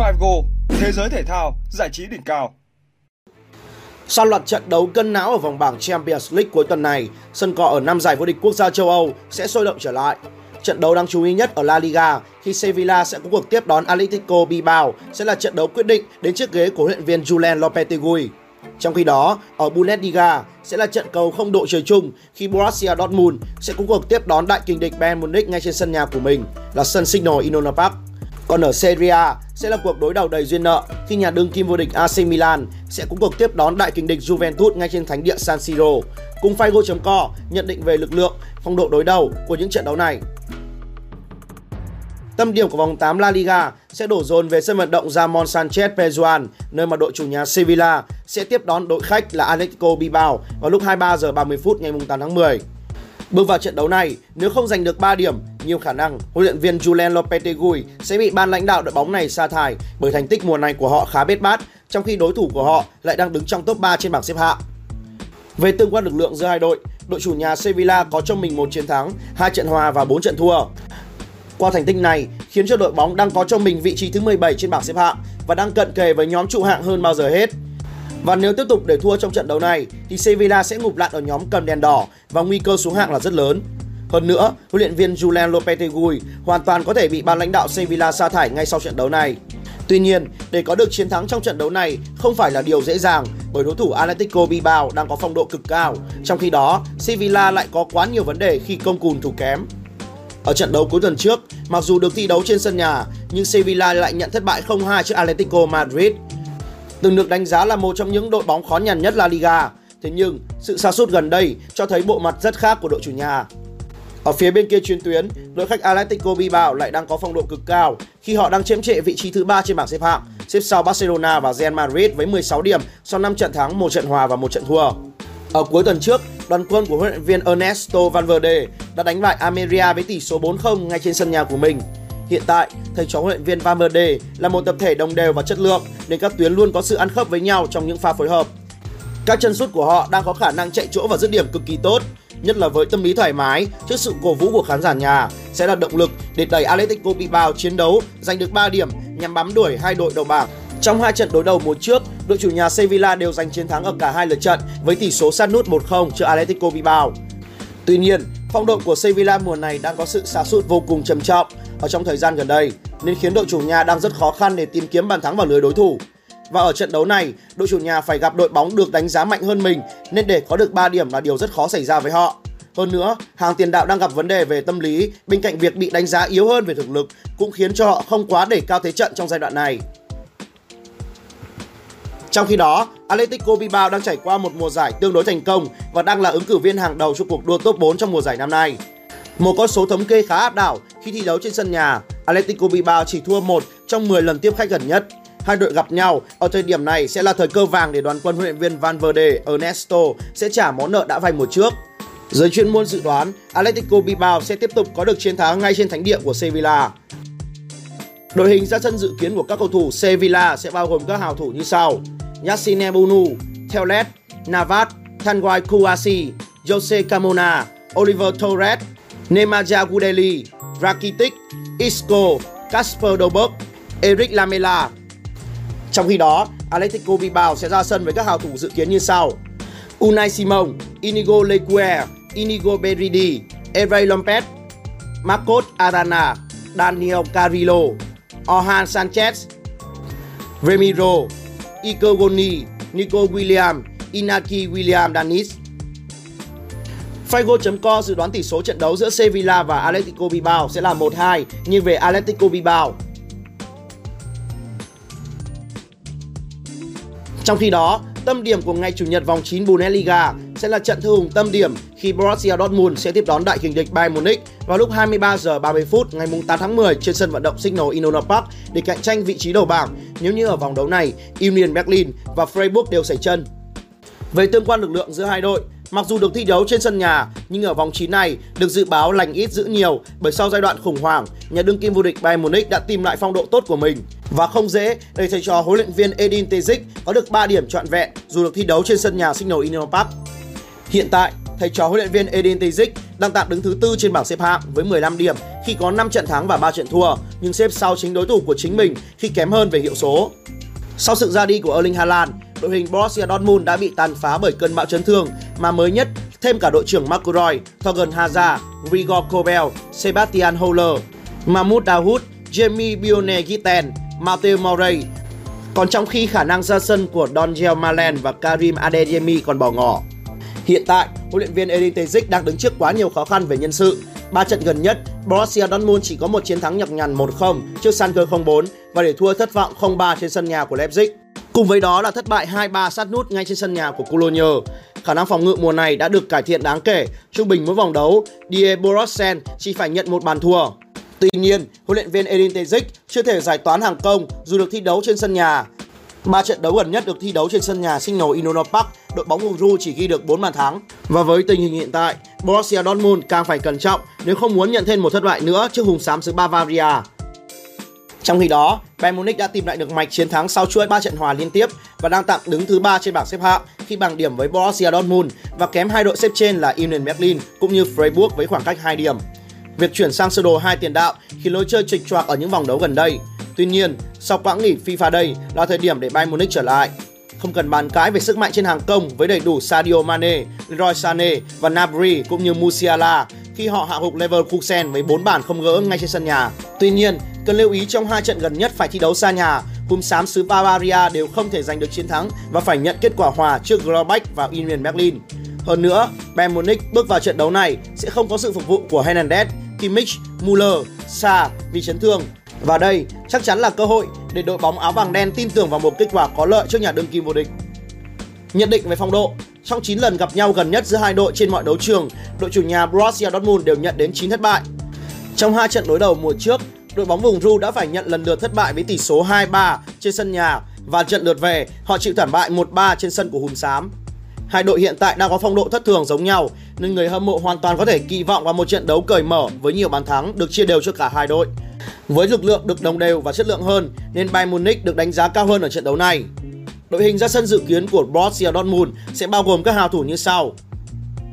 Figo, thế giới thể thao, giải trí đỉnh cao. Sau loạt trận đấu cân não ở vòng bảng Champions League cuối tuần này, sân cỏ ở năm giải vô địch quốc gia châu Âu sẽ sôi động trở lại. Trận đấu đáng chú ý nhất ở La Liga khi Sevilla sẽ có cuộc tiếp đón Atletico Bilbao sẽ là trận đấu quyết định đến chiếc ghế của huấn luyện viên Julen Lopetegui. Trong khi đó, ở Bundesliga sẽ là trận cầu không độ trời chung khi Borussia Dortmund sẽ có cuộc tiếp đón đại kình địch Bayern Munich ngay trên sân nhà của mình là sân Signal Iduna Park. Còn ở Serie A sẽ là cuộc đối đầu đầy duyên nợ khi nhà đương kim vô địch AC Milan sẽ cũng cuộc tiếp đón đại kình địch Juventus ngay trên thánh địa San Siro. Cùng Figo.co nhận định về lực lượng, phong độ đối đầu của những trận đấu này. Tâm điểm của vòng 8 La Liga sẽ đổ dồn về sân vận động Ramon Sanchez Pizjuan, nơi mà đội chủ nhà Sevilla sẽ tiếp đón đội khách là Atletico Bilbao vào lúc 23 giờ 30 phút ngày 8 tháng 10. Bước vào trận đấu này, nếu không giành được 3 điểm, nhiều khả năng huấn luyện viên Julen Lopetegui sẽ bị ban lãnh đạo đội bóng này sa thải bởi thành tích mùa này của họ khá bết bát, trong khi đối thủ của họ lại đang đứng trong top 3 trên bảng xếp hạng. Về tương quan lực lượng giữa hai đội, đội chủ nhà Sevilla có trong mình một chiến thắng, hai trận hòa và 4 trận thua. Qua thành tích này khiến cho đội bóng đang có trong mình vị trí thứ 17 trên bảng xếp hạng và đang cận kề với nhóm trụ hạng hơn bao giờ hết. Và nếu tiếp tục để thua trong trận đấu này thì Sevilla sẽ ngụp lặn ở nhóm cầm đèn đỏ và nguy cơ xuống hạng là rất lớn. Hơn nữa, huấn luyện viên Julen Lopetegui hoàn toàn có thể bị ban lãnh đạo Sevilla sa thải ngay sau trận đấu này. Tuy nhiên, để có được chiến thắng trong trận đấu này không phải là điều dễ dàng bởi đối thủ Atletico Bilbao đang có phong độ cực cao, trong khi đó Sevilla lại có quá nhiều vấn đề khi công cùn thủ kém. Ở trận đấu cuối tuần trước, mặc dù được thi đấu trên sân nhà, nhưng Sevilla lại nhận thất bại 0-2 trước Atletico Madrid. Từng được đánh giá là một trong những đội bóng khó nhằn nhất La Liga, thế nhưng sự sa sút gần đây cho thấy bộ mặt rất khác của đội chủ nhà. Ở phía bên kia chuyến tuyến, đội khách Atletico Bilbao lại đang có phong độ cực cao khi họ đang chiếm trệ vị trí thứ ba trên bảng xếp hạng, xếp sau Barcelona và Real Madrid với 16 điểm sau 5 trận thắng, 1 trận hòa và 1 trận thua. Ở cuối tuần trước, đoàn quân của huấn luyện viên Ernesto Valverde đã đánh bại Almeria với tỷ số 4-0 ngay trên sân nhà của mình. Hiện tại, thầy trò huấn luyện viên Valverde là một tập thể đồng đều và chất lượng nên các tuyến luôn có sự ăn khớp với nhau trong những pha phối hợp. Các chân sút của họ đang có khả năng chạy chỗ và dứt điểm cực kỳ tốt, nhất là với tâm lý thoải mái trước sự cổ vũ của khán giả nhà sẽ là động lực để đẩy Atletico Bilbao chiến đấu giành được 3 điểm nhằm bám đuổi hai đội đầu bảng. Trong hai trận đối đầu mùa trước, đội chủ nhà Sevilla đều giành chiến thắng ở cả hai lượt trận với tỷ số sát nút 1-0 trước Atletico Bilbao. Tuy nhiên, phong độ của Sevilla mùa này đang có sự sa sút vô cùng trầm trọng ở trong thời gian gần đây, nên khiến đội chủ nhà đang rất khó khăn để tìm kiếm bàn thắng vào lưới đối thủ. Và ở trận đấu này, đội chủ nhà phải gặp đội bóng được đánh giá mạnh hơn mình nên để có được 3 điểm là điều rất khó xảy ra với họ. Hơn nữa, hàng tiền đạo đang gặp vấn đề về tâm lý bên cạnh việc bị đánh giá yếu hơn về thực lực cũng khiến cho họ không quá đẩy cao thế trận trong giai đoạn này. Trong khi đó, Atletico Bilbao đang trải qua một mùa giải tương đối thành công và đang là ứng cử viên hàng đầu cho cuộc đua top 4 trong mùa giải năm nay. Một con số thống kê khá áp đảo khi thi đấu trên sân nhà, Atletico Bilbao chỉ thua một trong 10 lần tiếp khách gần nhất. Hai đội gặp nhau ở thời điểm này sẽ là thời cơ vàng để đoàn quân huấn luyện viên Van Valverde Ernesto sẽ trả món nợ đã vay mùa trước. Giới chuyên môn dự đoán Atletico Bilbao sẽ tiếp tục có được chiến thắng ngay trên thánh địa của Sevilla. Đội hình ra sân dự kiến của các cầu thủ Sevilla sẽ bao gồm các hào thủ như sau: Yassine Bonu, Teolet, Navas, Tanguy Kouassi, Jose Camona, Oliver Torres, Nemanja Gudeli, Rakitic, Isco, Casper Dolberg, Eric Lamela. Trong khi đó, Atletico Bilbao sẽ ra sân với các hào thủ dự kiến như sau: Unai Simon, Inigo Leguer, Inigo Beridi, Evray Lompet, Marcos Arana, Daniel Carrillo, Orhan Sanchez, Remiro, Iker Goni, Nico William, Inaki William Danis. Figo.co dự đoán tỷ số trận đấu giữa Sevilla và Atletico Bilbao sẽ là 1-2 nhưng về Atletico Bilbao. Trong khi đó, tâm điểm của ngày Chủ nhật vòng 9 Bundesliga sẽ là trận thư hùng tâm điểm khi Borussia Dortmund sẽ tiếp đón đại kình địch Bayern Munich vào lúc 23 giờ 30 phút ngày 8 tháng 10 trên sân vận động Signal Iduna Park để cạnh tranh vị trí đầu bảng nếu như ở vòng đấu này Union Berlin và Freiburg đều sảy chân. Về tương quan lực lượng giữa hai đội, Mặc dù được thi đấu trên sân nhà, nhưng ở vòng 9 này được dự báo lành ít giữ nhiều bởi sau giai đoạn khủng hoảng, nhà đương kim vô địch Bayern Munich đã tìm lại phong độ tốt của mình và không dễ để thầy trò huấn luyện viên Edin Terzic có được 3 điểm trọn vẹn dù được thi đấu trên sân nhà Signal Iduna Park. Hiện tại, thầy trò huấn luyện viên Edin Terzic đang tạm đứng thứ tư trên bảng xếp hạng với 15 điểm khi có 5 trận thắng và 3 trận thua, nhưng xếp sau chính đối thủ của chính mình khi kém hơn về hiệu số. Sau sự ra đi của Erling Haaland, đội hình Borussia Dortmund đã bị tàn phá bởi cơn bão chấn thương mà mới nhất thêm cả đội trưởng Marco Roy, Thorgan Hazard, Rigor Kobel, Sebastian Haller, Mahmoud Dahoud, Jamie Bione Gitten, Mateo Morey. Còn trong khi khả năng ra sân của Donjel Malen và Karim Adeyemi còn bỏ ngỏ. Hiện tại, huấn luyện viên Edin Terzic đang đứng trước quá nhiều khó khăn về nhân sự. Ba trận gần nhất, Borussia Dortmund chỉ có một chiến thắng nhọc nhằn 1-0 trước Schalke 04 và để thua thất vọng 0-3 trên sân nhà của Leipzig. Cùng với đó là thất bại 2-3 sát nút ngay trên sân nhà của Cologne. Khả năng phòng ngự mùa này đã được cải thiện đáng kể. Trung bình mỗi vòng đấu, Die Borossen chỉ phải nhận một bàn thua. Tuy nhiên, huấn luyện viên Edin Terzic chưa thể giải toán hàng công dù được thi đấu trên sân nhà. Ba trận đấu gần nhất được thi đấu trên sân nhà Signal Iduna Park, đội bóng hùng ru chỉ ghi được 4 bàn thắng. Và với tình hình hiện tại, Borussia Dortmund càng phải cẩn trọng nếu không muốn nhận thêm một thất bại nữa trước hùng xám xứ Bavaria. Trong khi đó, Bayern Munich đã tìm lại được mạch chiến thắng sau chuỗi 3 trận hòa liên tiếp và đang tạm đứng thứ ba trên bảng xếp hạng khi bằng điểm với Borussia Dortmund và kém hai đội xếp trên là Union Berlin cũng như Freiburg với khoảng cách 2 điểm. Việc chuyển sang sơ đồ hai tiền đạo khiến lối chơi trịch choạc ở những vòng đấu gần đây. Tuy nhiên, sau quãng nghỉ FIFA đây là thời điểm để Bayern Munich trở lại. Không cần bàn cãi về sức mạnh trên hàng công với đầy đủ Sadio Mane, Leroy Sané và Nabri cũng như Musiala khi họ hạ gục Leverkusen với 4 bàn không gỡ ngay trên sân nhà. Tuy nhiên, cần lưu ý trong hai trận gần nhất phải thi đấu xa nhà, Hùm xám xứ Bavaria đều không thể giành được chiến thắng và phải nhận kết quả hòa trước Gladbach và Union Berlin. Hơn nữa, Bayern Munich bước vào trận đấu này sẽ không có sự phục vụ của Hernandez, Kimmich, Müller, Sa vì chấn thương. Và đây chắc chắn là cơ hội để đội bóng áo vàng đen tin tưởng vào một kết quả có lợi trước nhà đương kim vô địch. Nhận định về phong độ, trong 9 lần gặp nhau gần nhất giữa hai đội trên mọi đấu trường, đội chủ nhà Borussia Dortmund đều nhận đến 9 thất bại. Trong hai trận đối đầu mùa trước, đội bóng vùng Ru đã phải nhận lần lượt thất bại với tỷ số 2-3 trên sân nhà và trận lượt về họ chịu thảm bại 1-3 trên sân của Hùm Xám. Hai đội hiện tại đang có phong độ thất thường giống nhau nên người hâm mộ hoàn toàn có thể kỳ vọng vào một trận đấu cởi mở với nhiều bàn thắng được chia đều cho cả hai đội. Với lực lượng được đồng đều và chất lượng hơn nên Bayern Munich được đánh giá cao hơn ở trận đấu này. Đội hình ra sân dự kiến của Borussia Dortmund sẽ bao gồm các hào thủ như sau: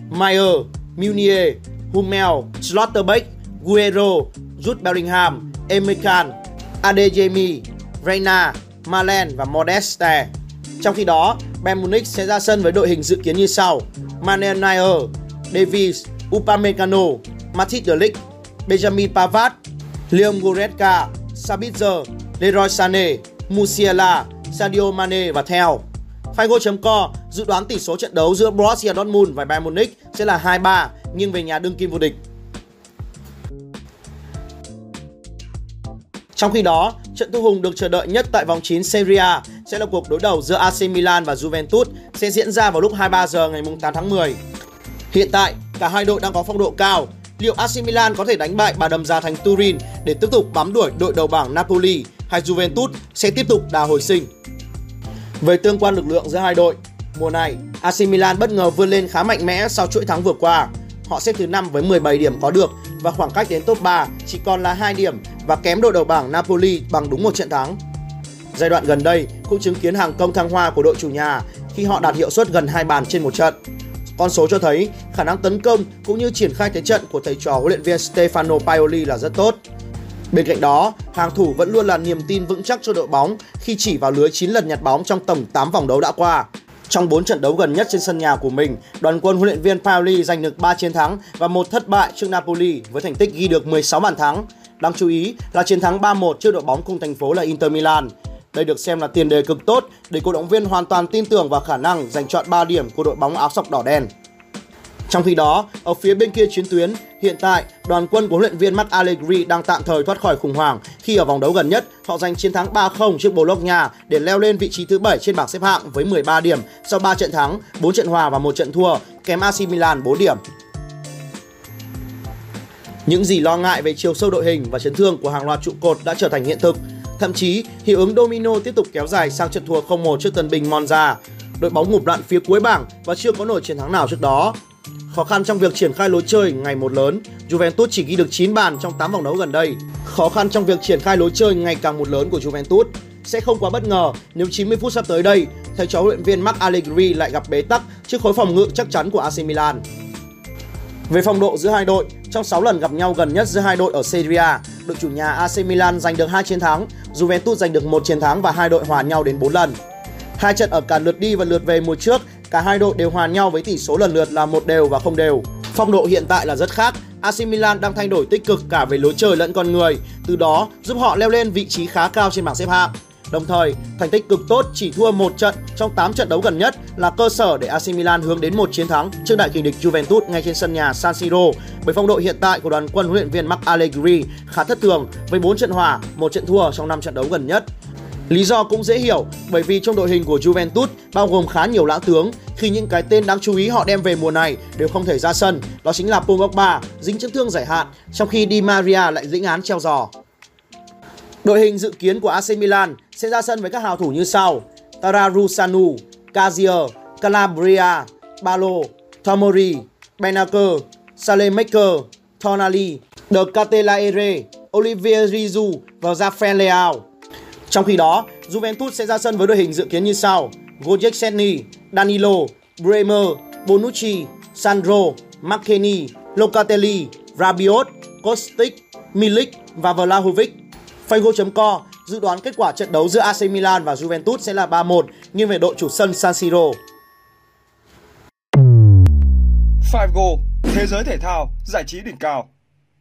Meyer, Munier, Hummel, Schlotterbeck, Guerrero, Jude Bellingham, Emekan, Adeyemi, Reina, Malen và Modeste. Trong khi đó, Bayern Munich sẽ ra sân với đội hình dự kiến như sau: Manuel Neuer, Davies, Upamecano, Matic de Ligt, Benjamin Pavard, Leon Goretzka, Sabitzer, Leroy Sané, Musiala, Sadio Mane và theo. Figo.co dự đoán tỷ số trận đấu giữa Borussia Dortmund và Bayern Munich sẽ là 2-3 nhưng về nhà đương kim vô địch. Trong khi đó, trận thu hùng được chờ đợi nhất tại vòng 9 Serie A sẽ là cuộc đối đầu giữa AC Milan và Juventus sẽ diễn ra vào lúc 23 giờ ngày 8 tháng 10. Hiện tại, cả hai đội đang có phong độ cao. Liệu AC Milan có thể đánh bại bà đầm già thành Turin để tiếp tục bám đuổi đội đầu bảng Napoli hay Juventus sẽ tiếp tục đà hồi sinh? Về tương quan lực lượng giữa hai đội, mùa này AC Milan bất ngờ vươn lên khá mạnh mẽ sau chuỗi thắng vừa qua. Họ xếp thứ 5 với 17 điểm có được và khoảng cách đến top 3 chỉ còn là 2 điểm và kém đội đầu bảng Napoli bằng đúng một trận thắng. Giai đoạn gần đây cũng chứng kiến hàng công thăng hoa của đội chủ nhà khi họ đạt hiệu suất gần hai bàn trên một trận. Con số cho thấy khả năng tấn công cũng như triển khai thế trận của thầy trò huấn luyện viên Stefano Pioli là rất tốt. Bên cạnh đó, hàng thủ vẫn luôn là niềm tin vững chắc cho đội bóng khi chỉ vào lưới 9 lần nhặt bóng trong tổng 8 vòng đấu đã qua. Trong 4 trận đấu gần nhất trên sân nhà của mình, đoàn quân huấn luyện viên Paoli giành được 3 chiến thắng và một thất bại trước Napoli với thành tích ghi được 16 bàn thắng. Đáng chú ý là chiến thắng 3-1 trước đội bóng cùng thành phố là Inter Milan. Đây được xem là tiền đề cực tốt để cổ động viên hoàn toàn tin tưởng vào khả năng giành chọn 3 điểm của đội bóng áo sọc đỏ đen. Trong khi đó, ở phía bên kia chiến tuyến, hiện tại đoàn quân của huấn luyện viên Matt Allegri đang tạm thời thoát khỏi khủng hoảng khi ở vòng đấu gần nhất họ giành chiến thắng 3-0 trước Bologna để leo lên vị trí thứ 7 trên bảng xếp hạng với 13 điểm sau 3 trận thắng, 4 trận hòa và 1 trận thua, kém AC Milan 4 điểm. Những gì lo ngại về chiều sâu đội hình và chấn thương của hàng loạt trụ cột đã trở thành hiện thực. Thậm chí, hiệu ứng domino tiếp tục kéo dài sang trận thua 0-1 trước tân bình Monza. Đội bóng ngụp lặn phía cuối bảng và chưa có nổi chiến thắng nào trước đó. Khó khăn trong việc triển khai lối chơi ngày một lớn, Juventus chỉ ghi được 9 bàn trong 8 vòng đấu gần đây. Khó khăn trong việc triển khai lối chơi ngày càng một lớn của Juventus sẽ không quá bất ngờ nếu 90 phút sắp tới đây, thầy trò huấn luyện viên Mark Allegri lại gặp bế tắc trước khối phòng ngự chắc chắn của AC Milan. Về phong độ giữa hai đội, trong 6 lần gặp nhau gần nhất giữa hai đội ở Serie A, đội chủ nhà AC Milan giành được 2 chiến thắng, Juventus giành được 1 chiến thắng và hai đội hòa nhau đến 4 lần. Hai trận ở cả lượt đi và lượt về mùa trước, cả hai đội đều hòa nhau với tỷ số lần lượt là một đều và không đều. Phong độ hiện tại là rất khác, AC Milan đang thay đổi tích cực cả về lối chơi lẫn con người, từ đó giúp họ leo lên vị trí khá cao trên bảng xếp hạng. Đồng thời, thành tích cực tốt chỉ thua một trận trong 8 trận đấu gần nhất là cơ sở để AC Milan hướng đến một chiến thắng trước đại kình địch Juventus ngay trên sân nhà San Siro. Bởi phong độ hiện tại của đoàn quân huấn luyện viên Mark Allegri khá thất thường với 4 trận hòa, một trận thua trong 5 trận đấu gần nhất. Lý do cũng dễ hiểu bởi vì trong đội hình của Juventus bao gồm khá nhiều lão tướng khi những cái tên đáng chú ý họ đem về mùa này đều không thể ra sân, đó chính là Pogba dính chấn thương giải hạn, trong khi Di Maria lại lĩnh án treo giò. Đội hình dự kiến của AC Milan sẽ ra sân với các hào thủ như sau: Tararusanu, Cazier, Calabria, Balo, Tomori, Benacer, Salemaker, Tonali, De Catelaere, Olivier Giroud và Rafael Leao. Trong khi đó, Juventus sẽ ra sân với đội hình dự kiến như sau: Gojek Senni, Danilo, Bremer, Bonucci, Sandro, McKennie, Locatelli, Rabiot, Kostic, Milik và Vlahovic. Fago.co dự đoán kết quả trận đấu giữa AC Milan và Juventus sẽ là 3-1 Nhưng về đội chủ sân San Siro. 5Go, thế giới thể thao, giải trí đỉnh cao.